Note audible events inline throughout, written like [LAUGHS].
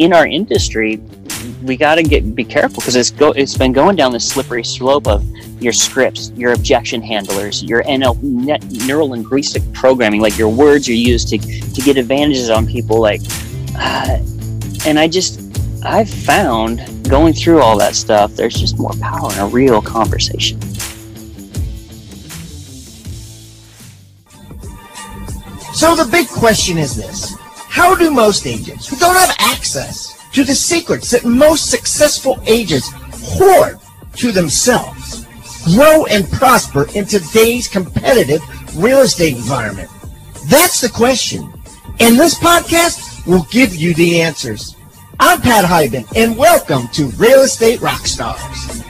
in our industry, we got to get be careful because it's go it's been going down this slippery slope of your scripts, your objection handlers, your NL net, neural linguistic programming, like your words are used to to get advantages on people, like. Uh, and I just I've found going through all that stuff, there's just more power in a real conversation. So the big question is this How do most agents who don't have access to the secrets that most successful agents hoard to themselves grow and prosper in today's competitive real estate environment? That's the question. And this podcast will give you the answers. I'm Pat Hiban, and welcome to Real Estate Rockstars.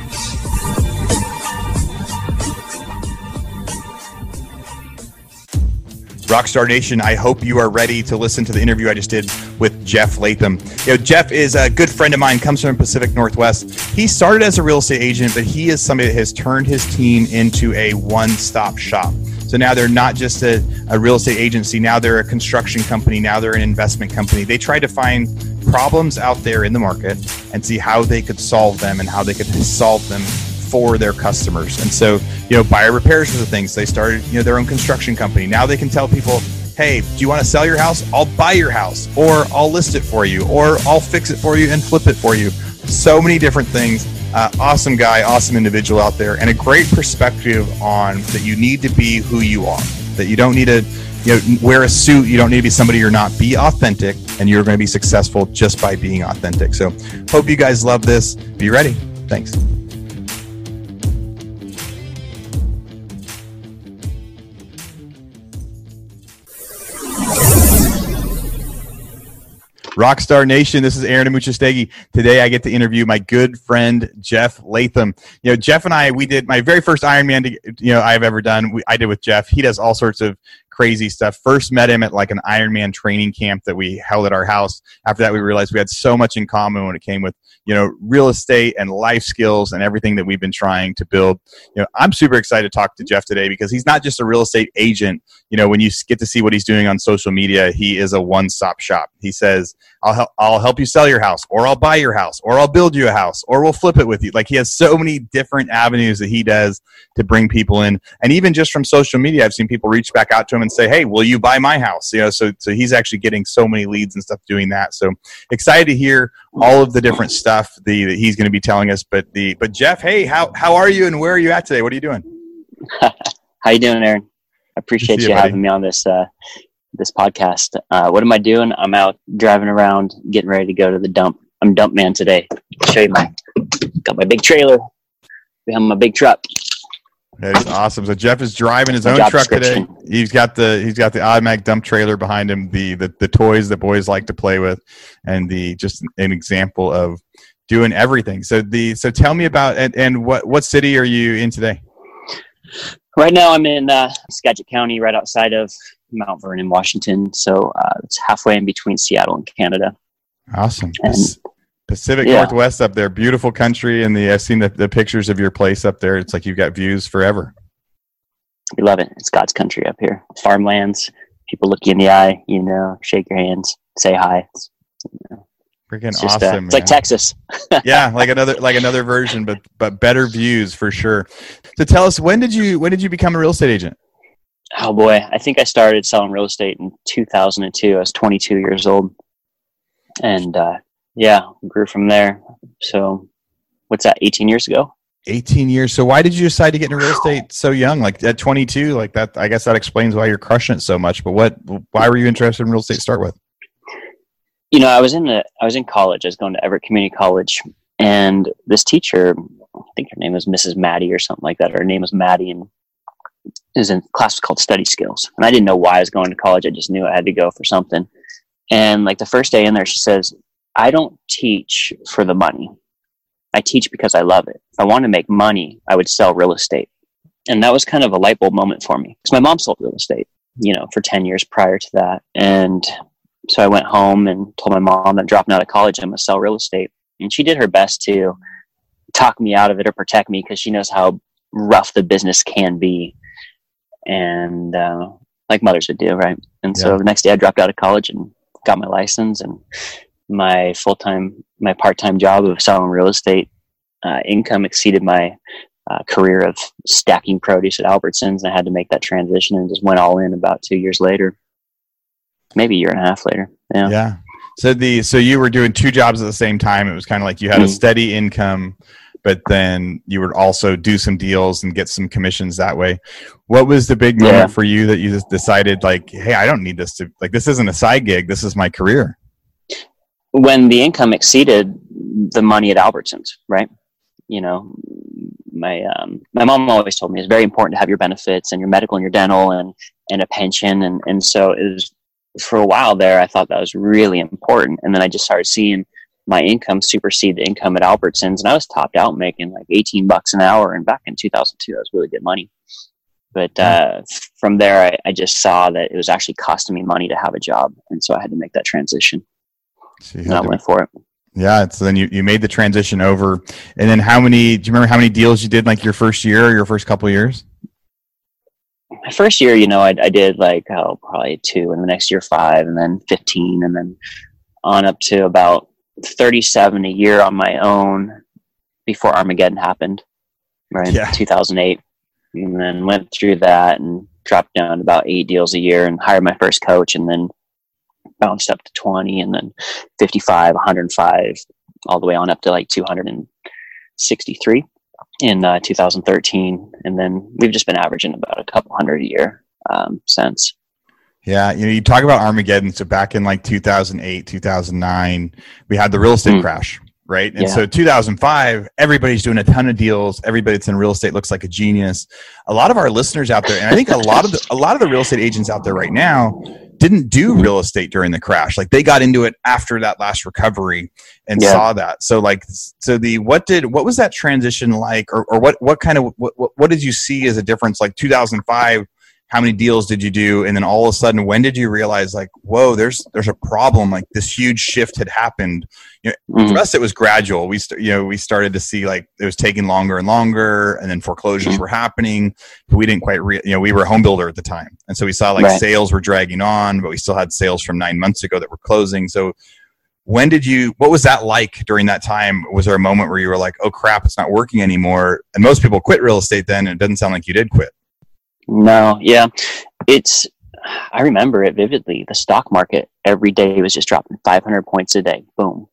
Rockstar Nation, I hope you are ready to listen to the interview I just did with Jeff Latham. You know, Jeff is a good friend of mine, comes from Pacific Northwest. He started as a real estate agent, but he is somebody that has turned his team into a one-stop shop. So now they're not just a, a real estate agency, now they're a construction company, now they're an investment company. They try to find problems out there in the market and see how they could solve them and how they could solve them for their customers. And so, you know, buyer repairs was the things. They started, you know, their own construction company. Now they can tell people, hey, do you want to sell your house? I'll buy your house, or I'll list it for you, or I'll fix it for you and flip it for you. So many different things. Uh, awesome guy, awesome individual out there, and a great perspective on that you need to be who you are. That you don't need to you know, wear a suit. You don't need to be somebody you're not. Be authentic, and you're going to be successful just by being authentic. So, hope you guys love this. Be ready. Thanks. Rockstar Nation, this is Aaron Amuchastegui. Today I get to interview my good friend Jeff Latham. You know, Jeff and I, we did my very first Ironman, you know, I've ever done. We, I did with Jeff. He does all sorts of crazy stuff. First met him at like an Ironman training camp that we held at our house. After that, we realized we had so much in common when it came with you know real estate and life skills and everything that we've been trying to build. You know, I'm super excited to talk to Jeff today because he's not just a real estate agent. You know, when you get to see what he's doing on social media, he is a one-stop shop. He says, "I'll help. I'll help you sell your house, or I'll buy your house, or I'll build you a house, or we'll flip it with you." Like he has so many different avenues that he does to bring people in, and even just from social media, I've seen people reach back out to him and say, "Hey, will you buy my house?" You know, so so he's actually getting so many leads and stuff doing that. So excited to hear all of the different stuff the, that he's going to be telling us. But the but Jeff, hey, how how are you and where are you at today? What are you doing? [LAUGHS] how you doing, Aaron? I appreciate you, you having me on this uh, this podcast. Uh, what am I doing? I'm out driving around, getting ready to go to the dump. I'm dump man today. I'll show you my got my big trailer behind my big truck. That is awesome. So Jeff is driving his own truck today. He's got the he's got the automatic dump trailer behind him, the, the the toys that boys like to play with, and the just an example of doing everything. So the so tell me about and, and what what city are you in today? Right now, I'm in uh, Skagit County, right outside of Mount Vernon, Washington. So uh, it's halfway in between Seattle and Canada. Awesome. And Pacific yeah. Northwest up there, beautiful country, and the I've seen the, the pictures of your place up there. It's like you've got views forever. We love it. It's God's country up here. Farmlands. People look you in the eye. You know, shake your hands, say hi. It's, you know, Freaking it's just, uh, awesome! Uh, it's like Texas. [LAUGHS] yeah, like another like another version, but but better views for sure. So tell us, when did you when did you become a real estate agent? Oh boy, I think I started selling real estate in 2002. I was 22 years old, and uh, yeah, grew from there. So, what's that? 18 years ago. 18 years. So why did you decide to get into real estate so young? Like at 22, like that, I guess that explains why you're crushing it so much. But what, why were you interested in real estate to start with? You know, I was in the, I was in college. I was going to Everett Community College, and this teacher, I think her name was Mrs. Maddie or something like that. Her name was Maddie, and is in class called Study Skills. And I didn't know why I was going to college. I just knew I had to go for something. And like the first day in there, she says, I don't teach for the money. I teach because I love it. If I want to make money, I would sell real estate. And that was kind of a light bulb moment for me because my mom sold real estate, you know, for 10 years prior to that. And so I went home and told my mom that dropping out of college, I'm going to sell real estate. And she did her best to talk me out of it or protect me because she knows how rough the business can be. And uh, like mothers would do, right? And yeah. so the next day I dropped out of college and got my license and my full time, my part time job of selling real estate uh, income exceeded my uh, career of stacking produce at Albertsons. And I had to make that transition and just went all in about two years later, maybe a year and a half later. Yeah. Yeah. So the so you were doing two jobs at the same time. It was kind of like you had mm-hmm. a steady income, but then you would also do some deals and get some commissions that way. What was the big moment yeah. for you that you just decided like, hey, I don't need this to like this isn't a side gig. This is my career. When the income exceeded the money at Albertsons, right? You know, my um, my mom always told me it's very important to have your benefits and your medical and your dental and and a pension. And and so it was for a while there I thought that was really important. And then I just started seeing my income supersede the income at Albertsons. And I was topped out making like 18 bucks an hour. And back in 2002 that was really good money. But uh, from there I, I, just saw that it was actually costing me money to have a job. And so I had to make that transition so I went for it yeah. So then you, you made the transition over. And then how many, do you remember how many deals you did like your first year or your first couple years? My first year, you know, I, I did like, oh, probably two, and the next year, five, and then 15, and then on up to about 37 a year on my own before Armageddon happened, right? Yeah. 2008. And then went through that and dropped down to about eight deals a year and hired my first coach and then bounced up to 20 and then 55, 105, all the way on up to like 263 in uh, 2013. And then we've just been averaging about a couple hundred a year um, since. Yeah, you know, you talk about Armageddon. So back in like 2008, 2009, we had the real estate mm. crash, right? And yeah. so 2005, everybody's doing a ton of deals. Everybody that's in real estate looks like a genius. A lot of our listeners out there, and I think a lot of the, a lot of the real estate agents out there right now didn't do real estate during the crash. Like they got into it after that last recovery and yeah. saw that. So like, so the, what did, what was that transition like? Or, or what, what kind of, what, what did you see as a difference? Like 2005, how many deals did you do? And then all of a sudden when did you realize like whoa there's there's a problem like this huge shift had happened? You know, mm-hmm. for us it was gradual. We st- you know we started to see like it was taking longer and longer and then foreclosures mm-hmm. were happening but we didn't quite re- you know we were a home builder at the time. And so we saw like right. sales were dragging on but we still had sales from nine months ago that were closing. So when did you what was that like during that time? Was there a moment where you were like oh crap it's not working anymore? And most people quit real estate then and it doesn't sound like you did quit no, yeah. It's I remember it vividly. The stock market every day was just dropping 500 points a day. Boom,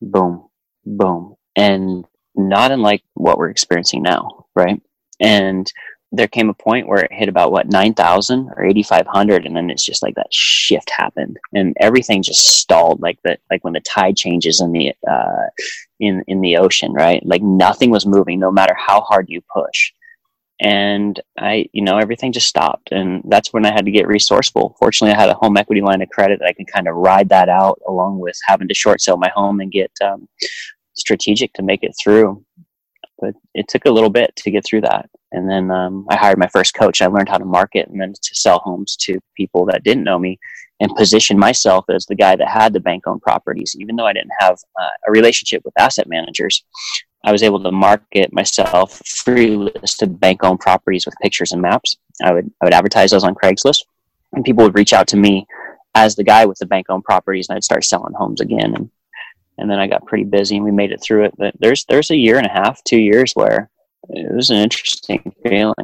boom, boom. And not unlike what we're experiencing now, right? And there came a point where it hit about what 9,000 or 8,500 and then it's just like that shift happened and everything just stalled like that like when the tide changes in the uh in in the ocean, right? Like nothing was moving no matter how hard you push and I, you know, everything just stopped. And that's when I had to get resourceful. Fortunately, I had a home equity line of credit that I can kind of ride that out along with having to short sell my home and get um, strategic to make it through. But it took a little bit to get through that. And then um, I hired my first coach. I learned how to market and then to sell homes to people that didn't know me and position myself as the guy that had the bank owned properties, even though I didn't have uh, a relationship with asset managers. I was able to market myself free list of bank owned properties with pictures and maps. I would I would advertise those on Craigslist, and people would reach out to me as the guy with the bank owned properties, and I'd start selling homes again. And and then I got pretty busy, and we made it through it. But there's there's a year and a half, two years where it was an interesting feeling.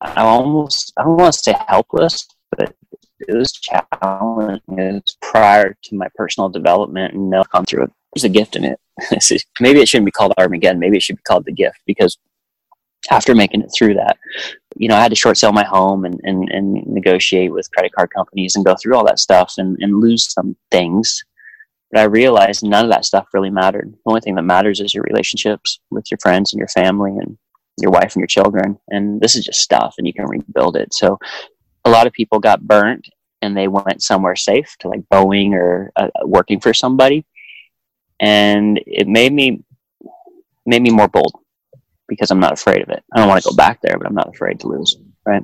I almost I don't want to say helpless, but it was challenging. It was prior to my personal development, and now come through it. There's a gift in it. [LAUGHS] maybe it shouldn't be called Armageddon. Maybe it should be called the gift because after making it through that, you know, I had to short sell my home and, and, and negotiate with credit card companies and go through all that stuff and, and lose some things. But I realized none of that stuff really mattered. The only thing that matters is your relationships with your friends and your family and your wife and your children. And this is just stuff and you can rebuild it. So a lot of people got burnt and they went somewhere safe to like Boeing or uh, working for somebody and it made me made me more bold because I'm not afraid of it. I don't want to go back there, but I'm not afraid to lose. Right.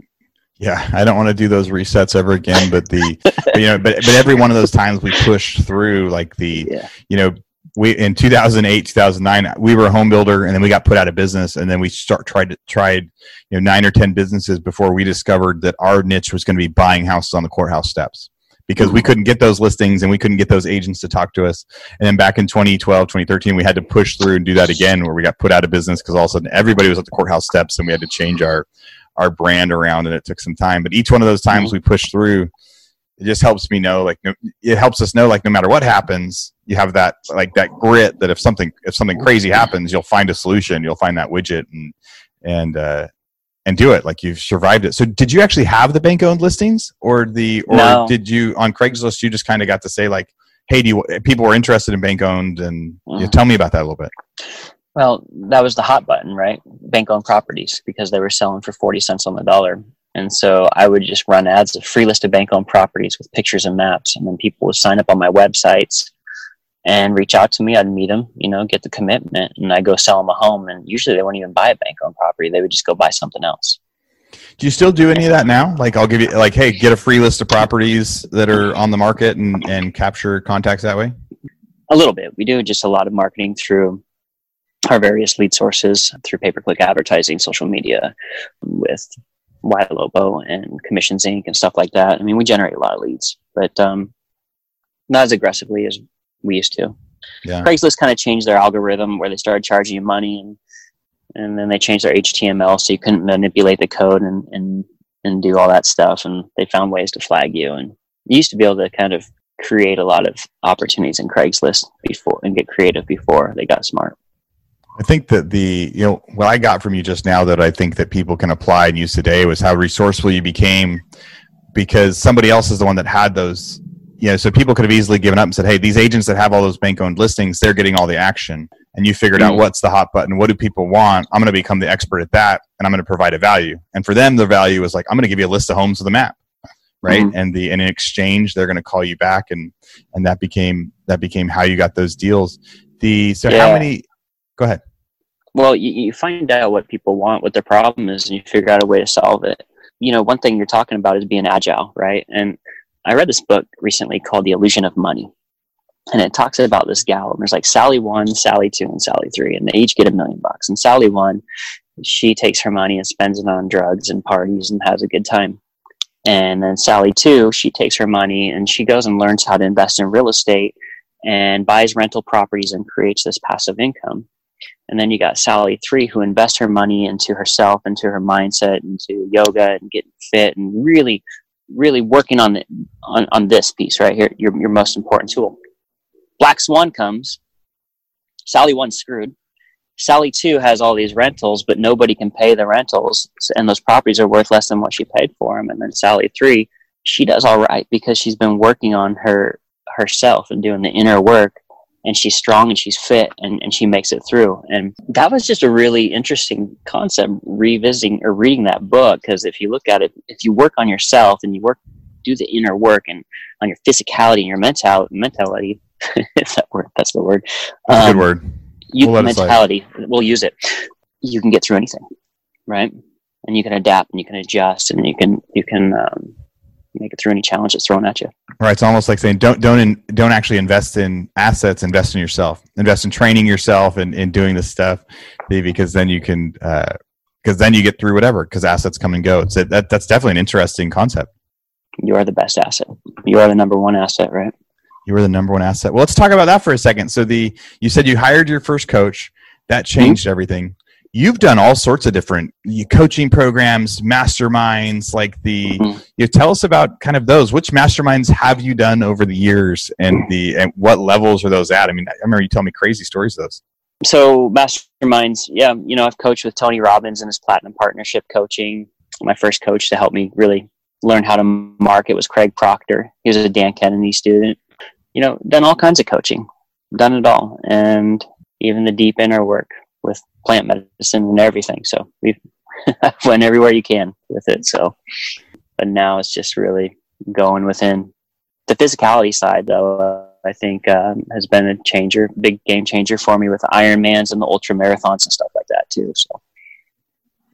Yeah, I don't want to do those resets ever again. But the, but, you know, but but every one of those times we pushed through, like the, yeah. you know, we in 2008, 2009, we were a home builder, and then we got put out of business, and then we start tried to tried, you know, nine or ten businesses before we discovered that our niche was going to be buying houses on the courthouse steps because we couldn't get those listings and we couldn't get those agents to talk to us. And then back in 2012, 2013, we had to push through and do that again where we got put out of business because all of a sudden everybody was at the courthouse steps and we had to change our, our brand around and it took some time. But each one of those times mm-hmm. we pushed through, it just helps me know like it helps us know like no matter what happens you have that like that grit that if something if something crazy happens you'll find a solution you'll find that widget and and uh and do it like you've survived it so did you actually have the bank owned listings or the or no. did you on craigslist you just kind of got to say like hey do you people were interested in bank owned and mm. you know, tell me about that a little bit well that was the hot button right bank owned properties because they were selling for 40 cents on the dollar and so I would just run ads, a free list of bank owned properties with pictures and maps. And then people would sign up on my websites and reach out to me. I'd meet them, you know, get the commitment, and I go sell them a home. And usually they wouldn't even buy a bank owned property; they would just go buy something else. Do you still do any of that now? Like, I'll give you like, hey, get a free list of properties that are on the market and and capture contacts that way. A little bit. We do just a lot of marketing through our various lead sources through pay per click advertising, social media, with Ylopo and Commissions Inc. and stuff like that. I mean, we generate a lot of leads, but um, not as aggressively as we used to. Yeah. Craigslist kind of changed their algorithm where they started charging you money and and then they changed their HTML so you couldn't manipulate the code and, and, and do all that stuff. And they found ways to flag you. And you used to be able to kind of create a lot of opportunities in Craigslist before and get creative before they got smart. I think that the you know what I got from you just now that I think that people can apply and use today was how resourceful you became because somebody else is the one that had those you know so people could have easily given up and said hey these agents that have all those bank owned listings they're getting all the action and you figured mm-hmm. out what's the hot button what do people want i'm going to become the expert at that and i'm going to provide a value and for them the value is like i'm going to give you a list of homes with a map right mm-hmm. and the and in exchange they're going to call you back and and that became that became how you got those deals the so yeah. how many Go ahead. Well, you, you find out what people want, what their problem is, and you figure out a way to solve it. You know, one thing you're talking about is being agile, right? And I read this book recently called The Illusion of Money. And it talks about this gal, and there's like Sally one, Sally two, and Sally three, and they each get a million bucks. And Sally one, she takes her money and spends it on drugs and parties and has a good time. And then Sally two, she takes her money and she goes and learns how to invest in real estate and buys rental properties and creates this passive income. And then you got Sally three, who invests her money into herself, into her mindset, into yoga and getting fit, and really, really working on the, on, on this piece right here, your your most important tool. Black Swan comes. Sally one screwed. Sally two has all these rentals, but nobody can pay the rentals, and those properties are worth less than what she paid for them. And then Sally three, she does all right because she's been working on her herself and doing the inner work and she's strong and she's fit and, and she makes it through. And that was just a really interesting concept revisiting or reading that book because if you look at it, if you work on yourself and you work, do the inner work and on your physicality and your mental mentality, [LAUGHS] is that word? That's the word. That's um, good word. You we'll mentality. We'll use it. You can get through anything, right? And you can adapt and you can adjust and you can you can um, make it through any challenge that's thrown at you. Right. It's almost like saying don't don't in, don't actually invest in assets. Invest in yourself. Invest in training yourself and in doing this stuff, because then you can because uh, then you get through whatever. Because assets come and go. It's that that's definitely an interesting concept. You are the best asset. You are the number one asset, right? You were the number one asset. Well, let's talk about that for a second. So the you said you hired your first coach. That changed mm-hmm. everything you've done all sorts of different coaching programs, masterminds, like the. Mm-hmm. You tell us about kind of those. Which masterminds have you done over the years, and the and what levels are those at? I mean, I remember you telling me crazy stories of those. So masterminds, yeah, you know, I've coached with Tony Robbins and his Platinum Partnership coaching. My first coach to help me really learn how to market was Craig Proctor. He was a Dan Kennedy student. You know, done all kinds of coaching, done it all, and even the deep inner work with plant medicine and everything. So we've [LAUGHS] went everywhere you can with it. So, but now it's just really going within the physicality side, though. Uh, I think um, has been a changer, big game changer for me with Ironmans and the ultra marathons and stuff like that too. So,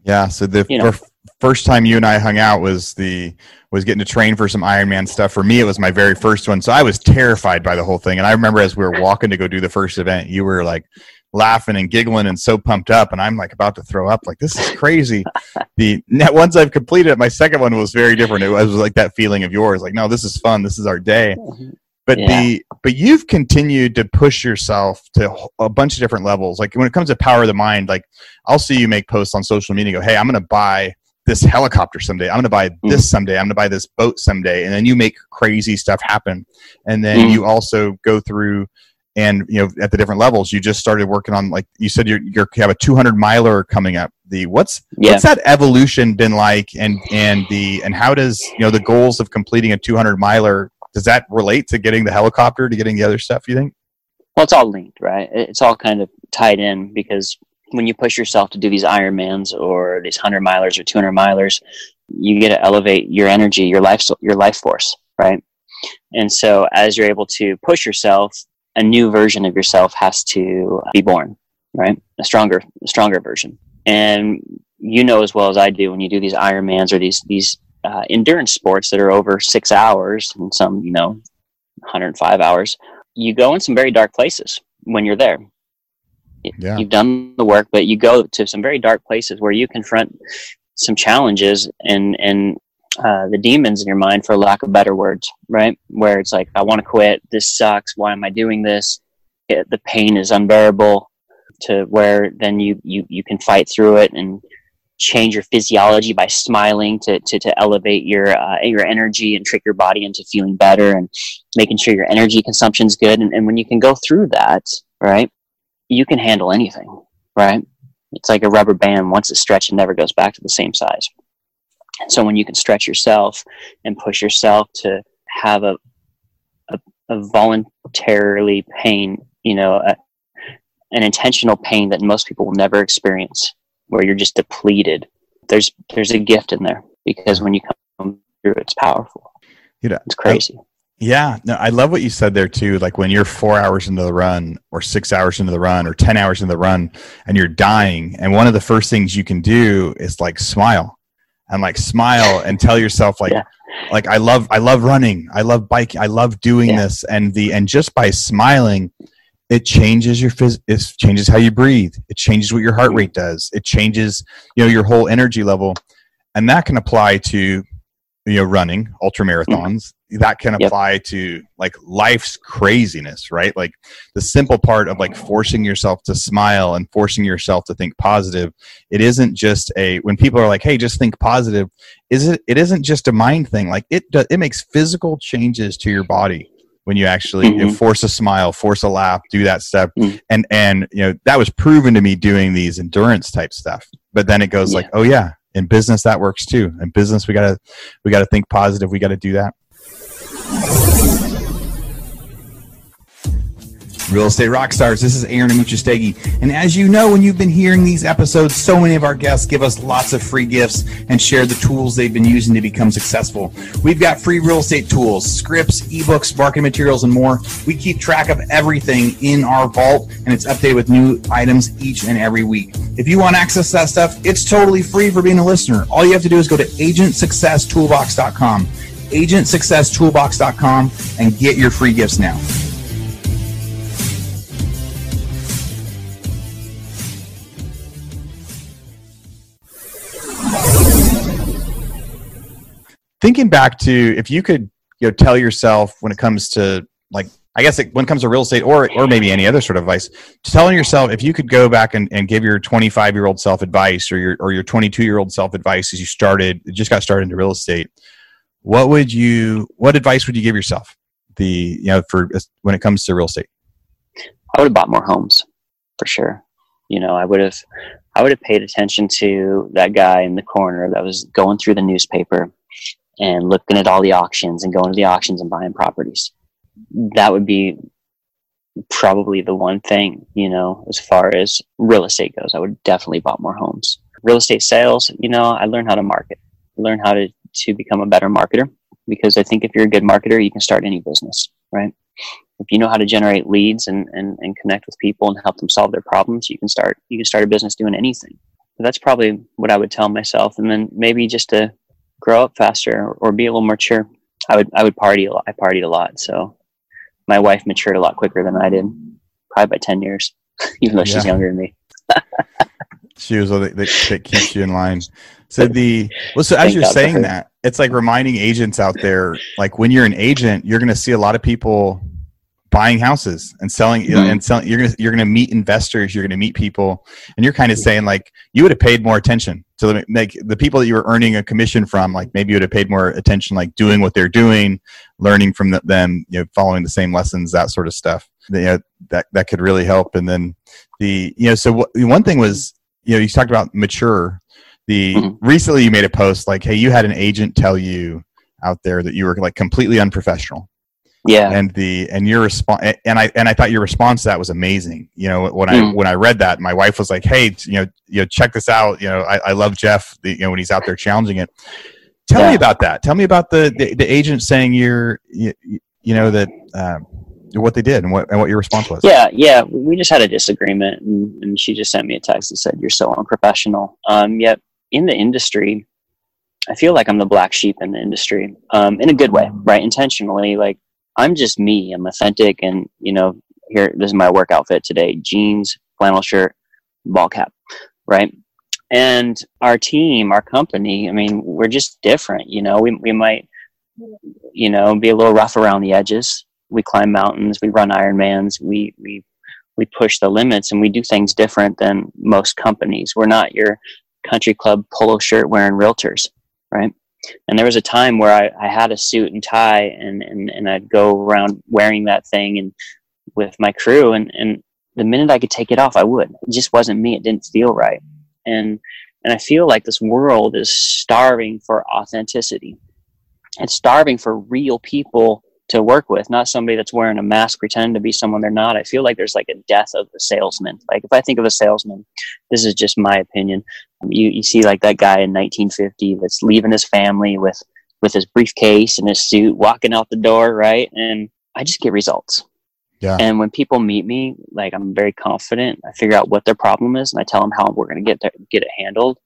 yeah. So the you know, first time you and I hung out was the was getting to train for some Ironman stuff. For me, it was my very first one, so I was terrified by the whole thing. And I remember as we were walking to go do the first event, you were like laughing and giggling and so pumped up and i'm like about to throw up like this is crazy [LAUGHS] the once i've completed it my second one was very different it was like that feeling of yours like no this is fun this is our day mm-hmm. but yeah. the but you've continued to push yourself to a bunch of different levels like when it comes to power of the mind like i'll see you make posts on social media go hey i'm going to buy this helicopter someday. I'm going to buy mm. this someday. I'm going to buy this boat someday. And then you make crazy stuff happen. And then mm. you also go through and you know at the different levels you just started working on like you said you're, you're you have a 200 miler coming up the what's yeah. what's that evolution been like and and the and how does you know the goals of completing a 200 miler does that relate to getting the helicopter to getting the other stuff you think well it's all linked right it's all kind of tied in because when you push yourself to do these Ironmans or these hundred milers or two hundred milers, you get to elevate your energy, your life, your life force, right? And so, as you're able to push yourself, a new version of yourself has to be born, right? A stronger, a stronger version. And you know as well as I do when you do these Ironmans or these these uh, endurance sports that are over six hours and some, you know, 105 hours, you go in some very dark places when you're there yeah. you've done the work, but you go to some very dark places where you confront some challenges and and uh, the demons in your mind, for lack of better words, right? Where it's like, I want to quit. This sucks. Why am I doing this? It, the pain is unbearable. To where then you you you can fight through it and change your physiology by smiling to to, to elevate your uh, your energy and trick your body into feeling better and making sure your energy consumption is good. And, and when you can go through that, right, you can handle anything, right? It's like a rubber band. Once it's stretched, it never goes back to the same size. So when you can stretch yourself and push yourself to have a, a, a voluntarily pain, you know, a, an intentional pain that most people will never experience, where you're just depleted. There's there's a gift in there because when you come through, it's powerful. You know, it's crazy. Yeah, no, I love what you said there too. Like when you're four hours into the run, or six hours into the run, or ten hours into the run, and you're dying, and one of the first things you can do is like smile, and like smile and tell yourself like, yeah. like I love, I love running, I love biking, I love doing yeah. this, and the and just by smiling, it changes your phys- it changes how you breathe, it changes what your heart rate does, it changes you know your whole energy level, and that can apply to you know running ultra marathons. That can apply yep. to like life's craziness right like the simple part of like forcing yourself to smile and forcing yourself to think positive it isn't just a when people are like hey just think positive is it it isn't just a mind thing like it does it makes physical changes to your body when you actually mm-hmm. you know, force a smile force a laugh do that step, mm-hmm. and and you know that was proven to me doing these endurance type stuff but then it goes yeah. like oh yeah in business that works too in business we gotta we gotta think positive we gotta do that Real Estate Rockstars, this is Aaron Amuchastegui. And as you know, when you've been hearing these episodes, so many of our guests give us lots of free gifts and share the tools they've been using to become successful. We've got free real estate tools, scripts, ebooks, marketing materials, and more. We keep track of everything in our vault, and it's updated with new items each and every week. If you want access to that stuff, it's totally free for being a listener. All you have to do is go to agentsuccesstoolbox.com, agentsuccesstoolbox.com, and get your free gifts now. Thinking back to if you could you know tell yourself when it comes to like I guess it, when it comes to real estate or or maybe any other sort of advice, telling yourself if you could go back and, and give your 25 year old self advice or your or your 22 year old self advice as you started just got started into real estate, what would you what advice would you give yourself? The you know for when it comes to real estate, I would have bought more homes for sure. You know, I would have I would have paid attention to that guy in the corner that was going through the newspaper and looking at all the auctions and going to the auctions and buying properties. That would be probably the one thing, you know, as far as real estate goes. I would definitely bought more homes. Real estate sales, you know, I learned how to market, learn how to, to become a better marketer because I think if you're a good marketer, you can start any business, right? If you know how to generate leads and, and, and connect with people and help them solve their problems, you can start you can start a business doing anything. But that's probably what I would tell myself. And then maybe just to grow up faster or be a little more mature. I would I would party a lot. I partied a lot, so my wife matured a lot quicker than I did, probably by ten years. [LAUGHS] even though she's Yeah. younger than me. [LAUGHS] She was that, that keeps you in line. So the well, so as Thank you're God saying that, it's like reminding agents out there, like when you're an agent, you're going to see a lot of people buying houses and selling Mhm. and selling. You're going to you're to meet investors. You're going to meet people, and you're kind of saying like you would have paid more attention to the, like the people that you were earning a commission from. Like maybe you would have paid more attention, like doing what they're doing, learning from the, them, you know, following the same lessons, that sort of stuff. You know, that that could really help. And then the you know, so what, one thing was you know you talked about mature. The Mhm. recently you made a post like, hey, you had an agent tell you out there that you were like completely unprofessional Yeah. and the and your response and I and I thought your response to that was amazing. You know, when I Mm. when I read that, my wife was like, "Hey, you know, you know, check this out. You know, I, I love Jeff. The, you know, when he's out there challenging it. Tell me about that. Tell me about the the, the agent saying you're you, you know that um, what they did and what and what your response was. Yeah, yeah. We just had a disagreement, and, and she just sent me a text that said, "You're so unprofessional." Um, yet in the industry, I feel like I'm the black sheep in the industry, um, in a good way, right? Intentionally, like I'm just me. I'm authentic, and you know, here this is my work outfit today: jeans, flannel shirt, ball cap, right? And our team, our company, I mean, we're just different. You know, we we might, you know, be a little rough around the edges. We climb mountains, we run Ironmans, we we we push the limits, and we do things different than most companies. We're not your country club polo shirt wearing realtors, right? And there was a time where I, I had a suit and tie, and, and and I'd go around wearing that thing and with my crew, and and the minute I could take it off, I would. It just wasn't me. It didn't feel right, and and I feel like this world is starving for authenticity. It's starving for real people to work with, not somebody that's wearing a mask pretending to be someone they're not. I feel like there's like a death of the salesman. Like if I think of a salesman, this is just my opinion. Um, you you see like that guy in 1950 that's leaving his family with with his briefcase and his suit, walking out the door, right? And I just get results. Yeah. And when people meet me, like I'm very confident. I figure out what their problem is, and I tell them how we're going to get to, get it handled.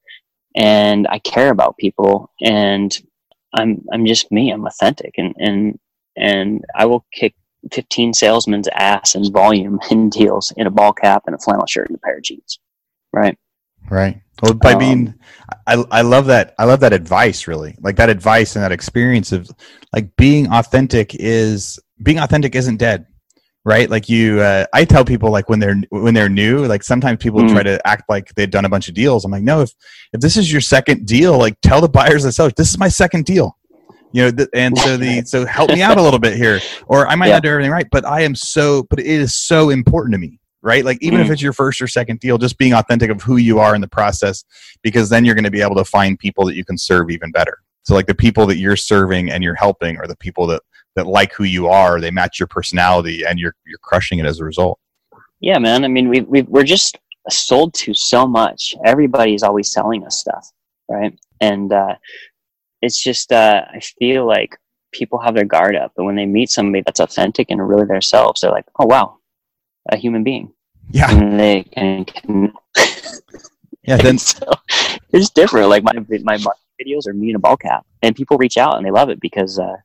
And I care about people, and I'm I'm just me. I'm authentic, and and and I will kick 15 salesmen's ass in volume [LAUGHS] in deals in a ball cap and a flannel shirt and a pair of jeans. Right. Right. Well, by Um, being, I, I love that. I love that advice. Really, like that advice and that experience of like being authentic is being authentic isn't dead, right? Like you, uh, I tell people like when they're when they're new, like sometimes people Mm. try to act like they've done a bunch of deals. I'm like, no, if if this is your second deal, like tell the buyers and sellers, this is my second deal. You know, th- and so the [LAUGHS] so help me out a little bit here, or I might Yeah. not do everything right, but I am so, but it is so important to me, right? Like even if Mm. it's your first or second deal, just being authentic of who you are in the process, because then you're going to be able to find people that you can serve even better. So like the people that you're serving and you're helping are the people that that like who you are, they match your personality, and you're you're crushing it as a result. Yeah, man. I mean, we we we're just sold to so much. Everybody's always selling us stuff, right? And uh, it's just uh, I feel like people have their guard up, but when they meet somebody that's authentic and really themselves, they're like, "Oh wow, a human being," Yeah, and they can. can [LAUGHS] yeah. Then [LAUGHS] so it's different. Like my my videos are me in a ball cap, and people reach out and they love it because uh,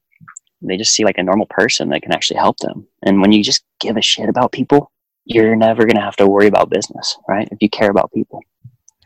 they just see like a normal person that can actually help them. And when you just give a shit about people, you're never gonna have to worry about business, right? If you care about people.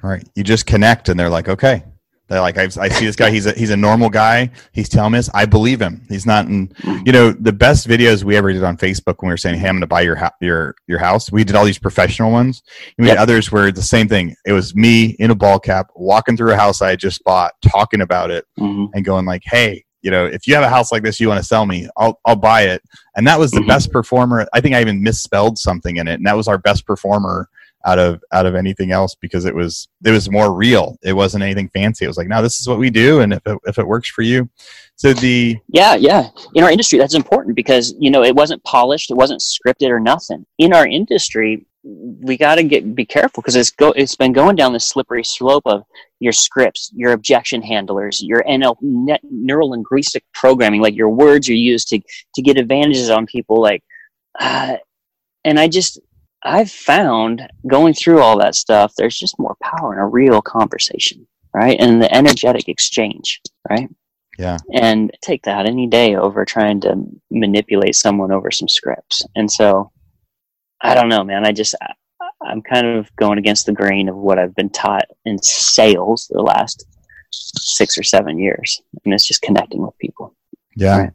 Right. You just connect and they're like, okay. They're like, I, I see this guy. He's a, he's a normal guy. He's telling me this. I believe him. He's not in, you know, the best videos we ever did on Facebook when we were saying, Hey, I'm going to buy your, hou- your, your house. We did all these professional ones. And we Yep. had others where the same thing. It was me in a ball cap, walking through a house I had just bought, talking about it hmm and going like, Hey, you know, if you have a house like this, you want to sell me, I'll, I'll buy it. And that was the Mhm. best performer. I think I even misspelled something in it. And that was our best performer out of out of anything else because it was it was more real. It wasn't anything fancy. It was like, no, this is what we do, and if it, if it works for you, so the Yeah, yeah. In our industry, that's important because you know it wasn't polished, it wasn't scripted or nothing. In our industry, we got to get be careful because it's go it's been going down this slippery slope of your scripts, your objection handlers, your NL net, neural linguistic programming, like your words are used to to get advantages on people. Like, uh, and I just I've found going through all that stuff, there's just more power in a real conversation, right? And the energetic exchange, right? yeah and take that any day over trying to manipulate someone over some scripts. And so, I don't know, man. I just I, I'm kind of going against the grain of what I've been taught in sales the last six or seven years, and it's just connecting with people. Yeah. Right.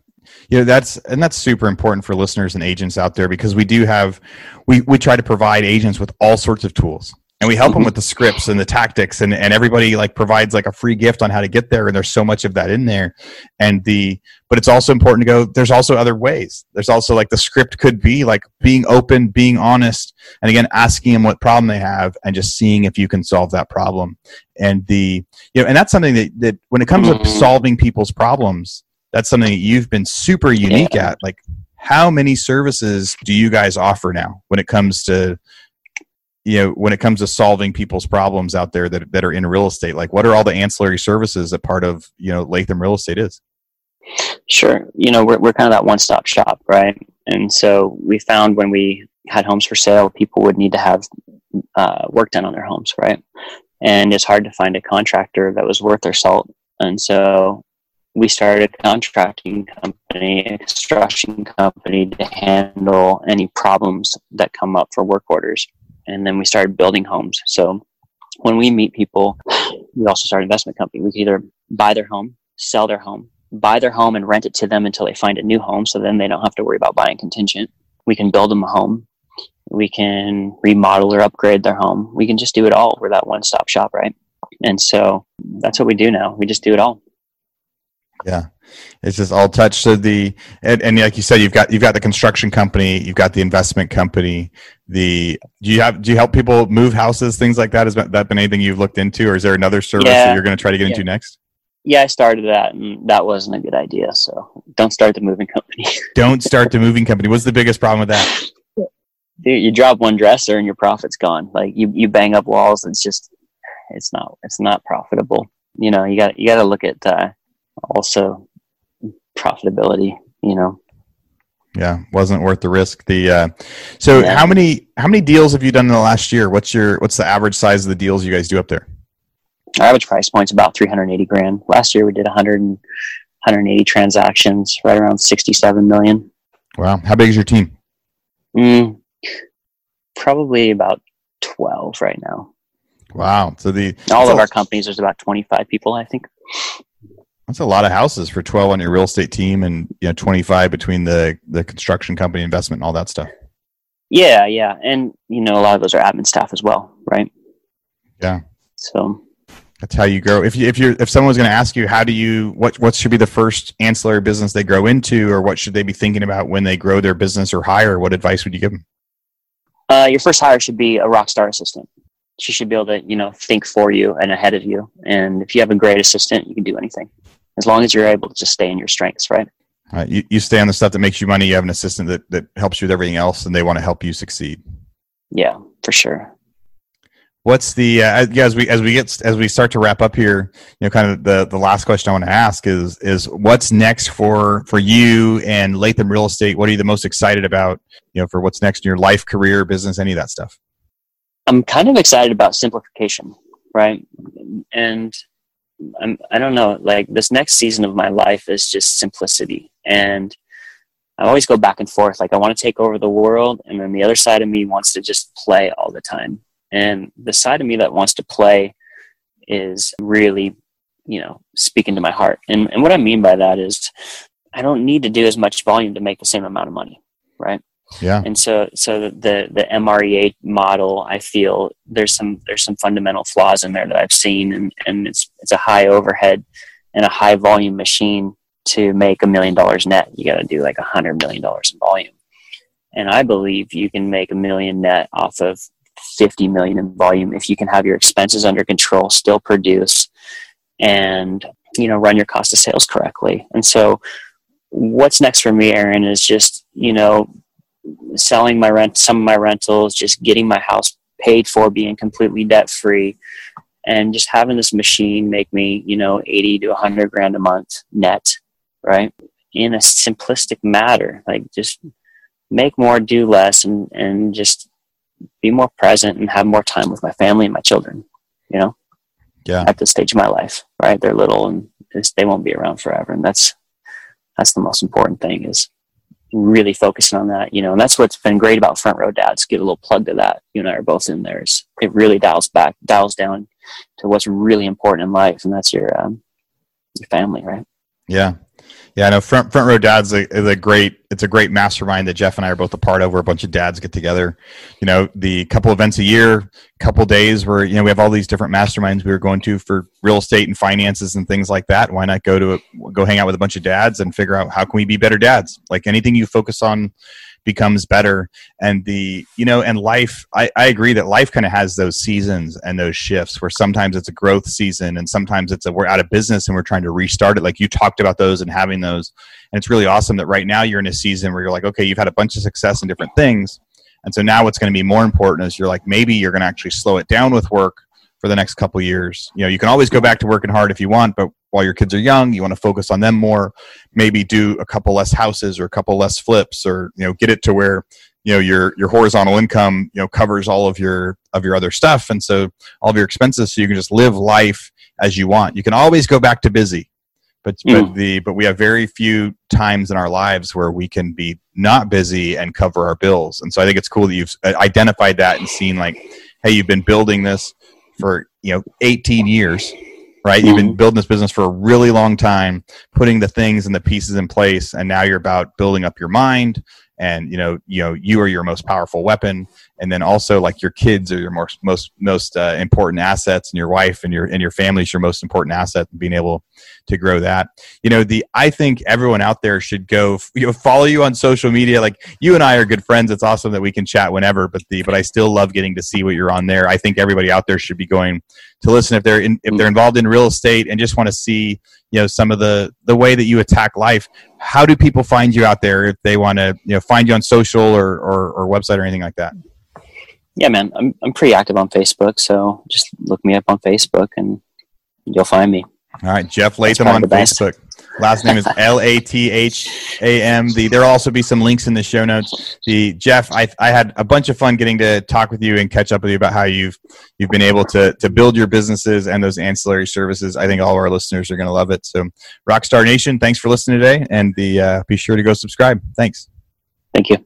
Yeah, that's and that's super important for listeners and agents out there because we do have we we try to provide agents with all sorts of tools and we help them mm-hmm. with the scripts and the tactics and, and everybody like provides like a free gift on how to get there and there's so much of that in there and the but it's also important to go there's also other ways there's also like the script could be like being open being honest and again asking them what problem they have and just seeing if you can solve that problem and the you know and that's something that, that when it comes mm-hmm. to solving people's problems that's something that you've been super unique yeah. at. Like how many services do you guys offer now when it comes to you know when it comes to solving people's problems out there that, that are in real estate? Like what are all the ancillary services that part of you know latham real estate is? Sure. You know we're, we're kind of that one-stop shop right? And so we found when we had homes for sale people would need to have uh, work done on their homes right? And it's hard to find a contractor that was worth their salt. And so we started a contracting company, a construction company to handle any problems that come up for work orders and then we started building homes. So when we meet people, we also start an investment company. We can either buy their home, sell their home, buy their home and rent it to them until they find a new home. So then they don't have to worry about buying contingent. We can build them a home. We can remodel or upgrade their home. We can just do it all. We're that one stop shop, right? And so that's what we do now. We just do it all. Yeah. It's just all touched to the and, and, like you said you've got you've got the construction company you've got the investment company the do you have do you help people move houses things like that? Has that been anything you've looked into or is there another service yeah. that you're going to try to get yeah. into next? Yeah i started that and that wasn't a good idea so don't start the moving company. [LAUGHS] Don't start the moving company. What's the biggest problem with that? Dude, you drop one dresser and your profit's gone. Like you, you bang up walls it's just it's not it's not profitable. You know you got you got to look at uh, also profitability, you know. Yeah, wasn't worth the risk. The uh, so yeah. how many how many deals have you done in the last year? What's your what's the average size of the deals you guys do up there? Our average price point's about 380 grand. Last year we did 100 and, 180 transactions, right around 67 million. Wow, how big is your team? Mm, probably about 12 right now. Wow. So the all of our companies there's about 25 people, I think. That's a lot of houses for 12 on your real estate team and you know 25 between the the construction company investment and all that stuff. Yeah, yeah. And you know a lot of those are admin staff as well, right? Yeah. So that's how you grow. If you if you're if someone was going to ask you how do you what what should be the first ancillary business they grow into or what should they be thinking about when they grow their business or hire, what advice would you give them? Uh, your first hire should be a rock star assistant. She should be able to, you know, think for you and ahead of you. And if you have a great assistant, you can do anything as long as you're able to just stay in your strengths, right? Right. You, you stay on the stuff that makes you money. You have an assistant that, that helps you with everything else, and they want to help you succeed. Yeah, for sure. What's the uh, yeah, as we as we get as we start to wrap up here, you know, kind of the the last question I want to ask is is what's next for for you and Latham Real Estate? What are you the most excited about? You know, for what's next in your life, career, business, any of that stuff. I'm kind of excited about simplification, right? And I'm, I don't know, like this next season of my life is just simplicity. And I always go back and forth. Like I want to take over the world. And then the other side of me wants to just play all the time. And the side of me that wants to play is really, you know, speaking to my heart. And, and what I mean by that is I don't need to do as much volume to make the same amount of money. Right. Yeah. And so so the the MREA model, I feel there's some there's some fundamental flaws in there that I've seen, and and it's it's a high overhead and a high volume machine to make a million dollars net. You got to do like a hundred million dollars in volume, and I believe you can make a million net off of 50 million in volume if you can have your expenses under control, still produce, and you know run your cost of sales correctly. And so, what's next for me, Aaron, is just you know selling my rent, some of my rentals, just getting my house paid for, being completely debt free, and just having this machine make me, you know, 80 to 100 grand a month net, right? In a simplistic matter, like just make more, do less, and, and just be more present and have more time with my family and my children, you know? Yeah. At this stage of my life, right? They're little and they won't be around forever. And that's, that's the most important thing is really focusing on that, you know, and that's what's been great about Front Row Dads. Give a little plug to that. You and I are both in there. It really dials back, dials down to what's really important in life, and that's your um, your family, right? Yeah, yeah, I know front front row dads is a, a, great it's a great mastermind that Jeff and I are both a part of where a bunch of dads get together. You know, the couple events a year, couple days where you know we have all these different masterminds we were going to for real estate and finances and things like that. Why not go to a, go hang out with a bunch of dads and figure out how can we be better dads? Like anything you focus on becomes better. And the you know and life i, I agree that life kind of has those seasons and those shifts where sometimes it's a growth season and sometimes it's a we're out of business and we're trying to restart it. Like you talked about those and having those. And it's really awesome that right now you're in a season where you're like okay you've had a bunch of success in different things. And so now what's going to be more important is you're like maybe you're going to actually slow it down with work for the next couple years. You know you can always go back to working hard if you want but while your kids are young you want to focus on them more. Maybe do a couple less houses or a couple less flips or you know get it to where you know your your horizontal income you know covers all of your of your other stuff. And so all of your expenses so you can just live life as you want. You can always go back to busy but mm. but the but we have very few times in our lives where we can be not busy and cover our bills. And so i think it's cool that you've uh, identified that and seen like hey you've been building this for you know 18 years right? You've been mm-hmm. building this business for a really long time, putting the things and the pieces in place, and now you're about building up your mind. And you know, you know, you are your most powerful weapon, and then also like your kids are your most most most uh, important assets, and your wife and your and your family is your most important asset. And being able to grow that, you know, the I think everyone out there should go, you know, follow you on social media. Like you and I are good friends. It's awesome that we can chat whenever, but the but I still love getting to see what you're on there. I think everybody out there should be going to listen if they're in, if they're involved in real estate and just want to see you know some of the the way that you attack life how do people find you out there if they want to you know find you on social or, or, or website or anything like that yeah, man, I'm I'm pretty active on Facebook, so just look me up on Facebook and you'll find me. All right, Jeff Latham on Facebook. Last name is [LAUGHS] L A T H A M. The there'll also be some links in the show notes. The Jeff, I I had a bunch of fun getting to talk with you and catch up with you about how you've you've been able to to build your businesses and those ancillary services. I think all of our listeners are going to love it. So, Rockstar Nation, thanks for listening today, and the uh, be sure to go subscribe. Thanks. Thank you.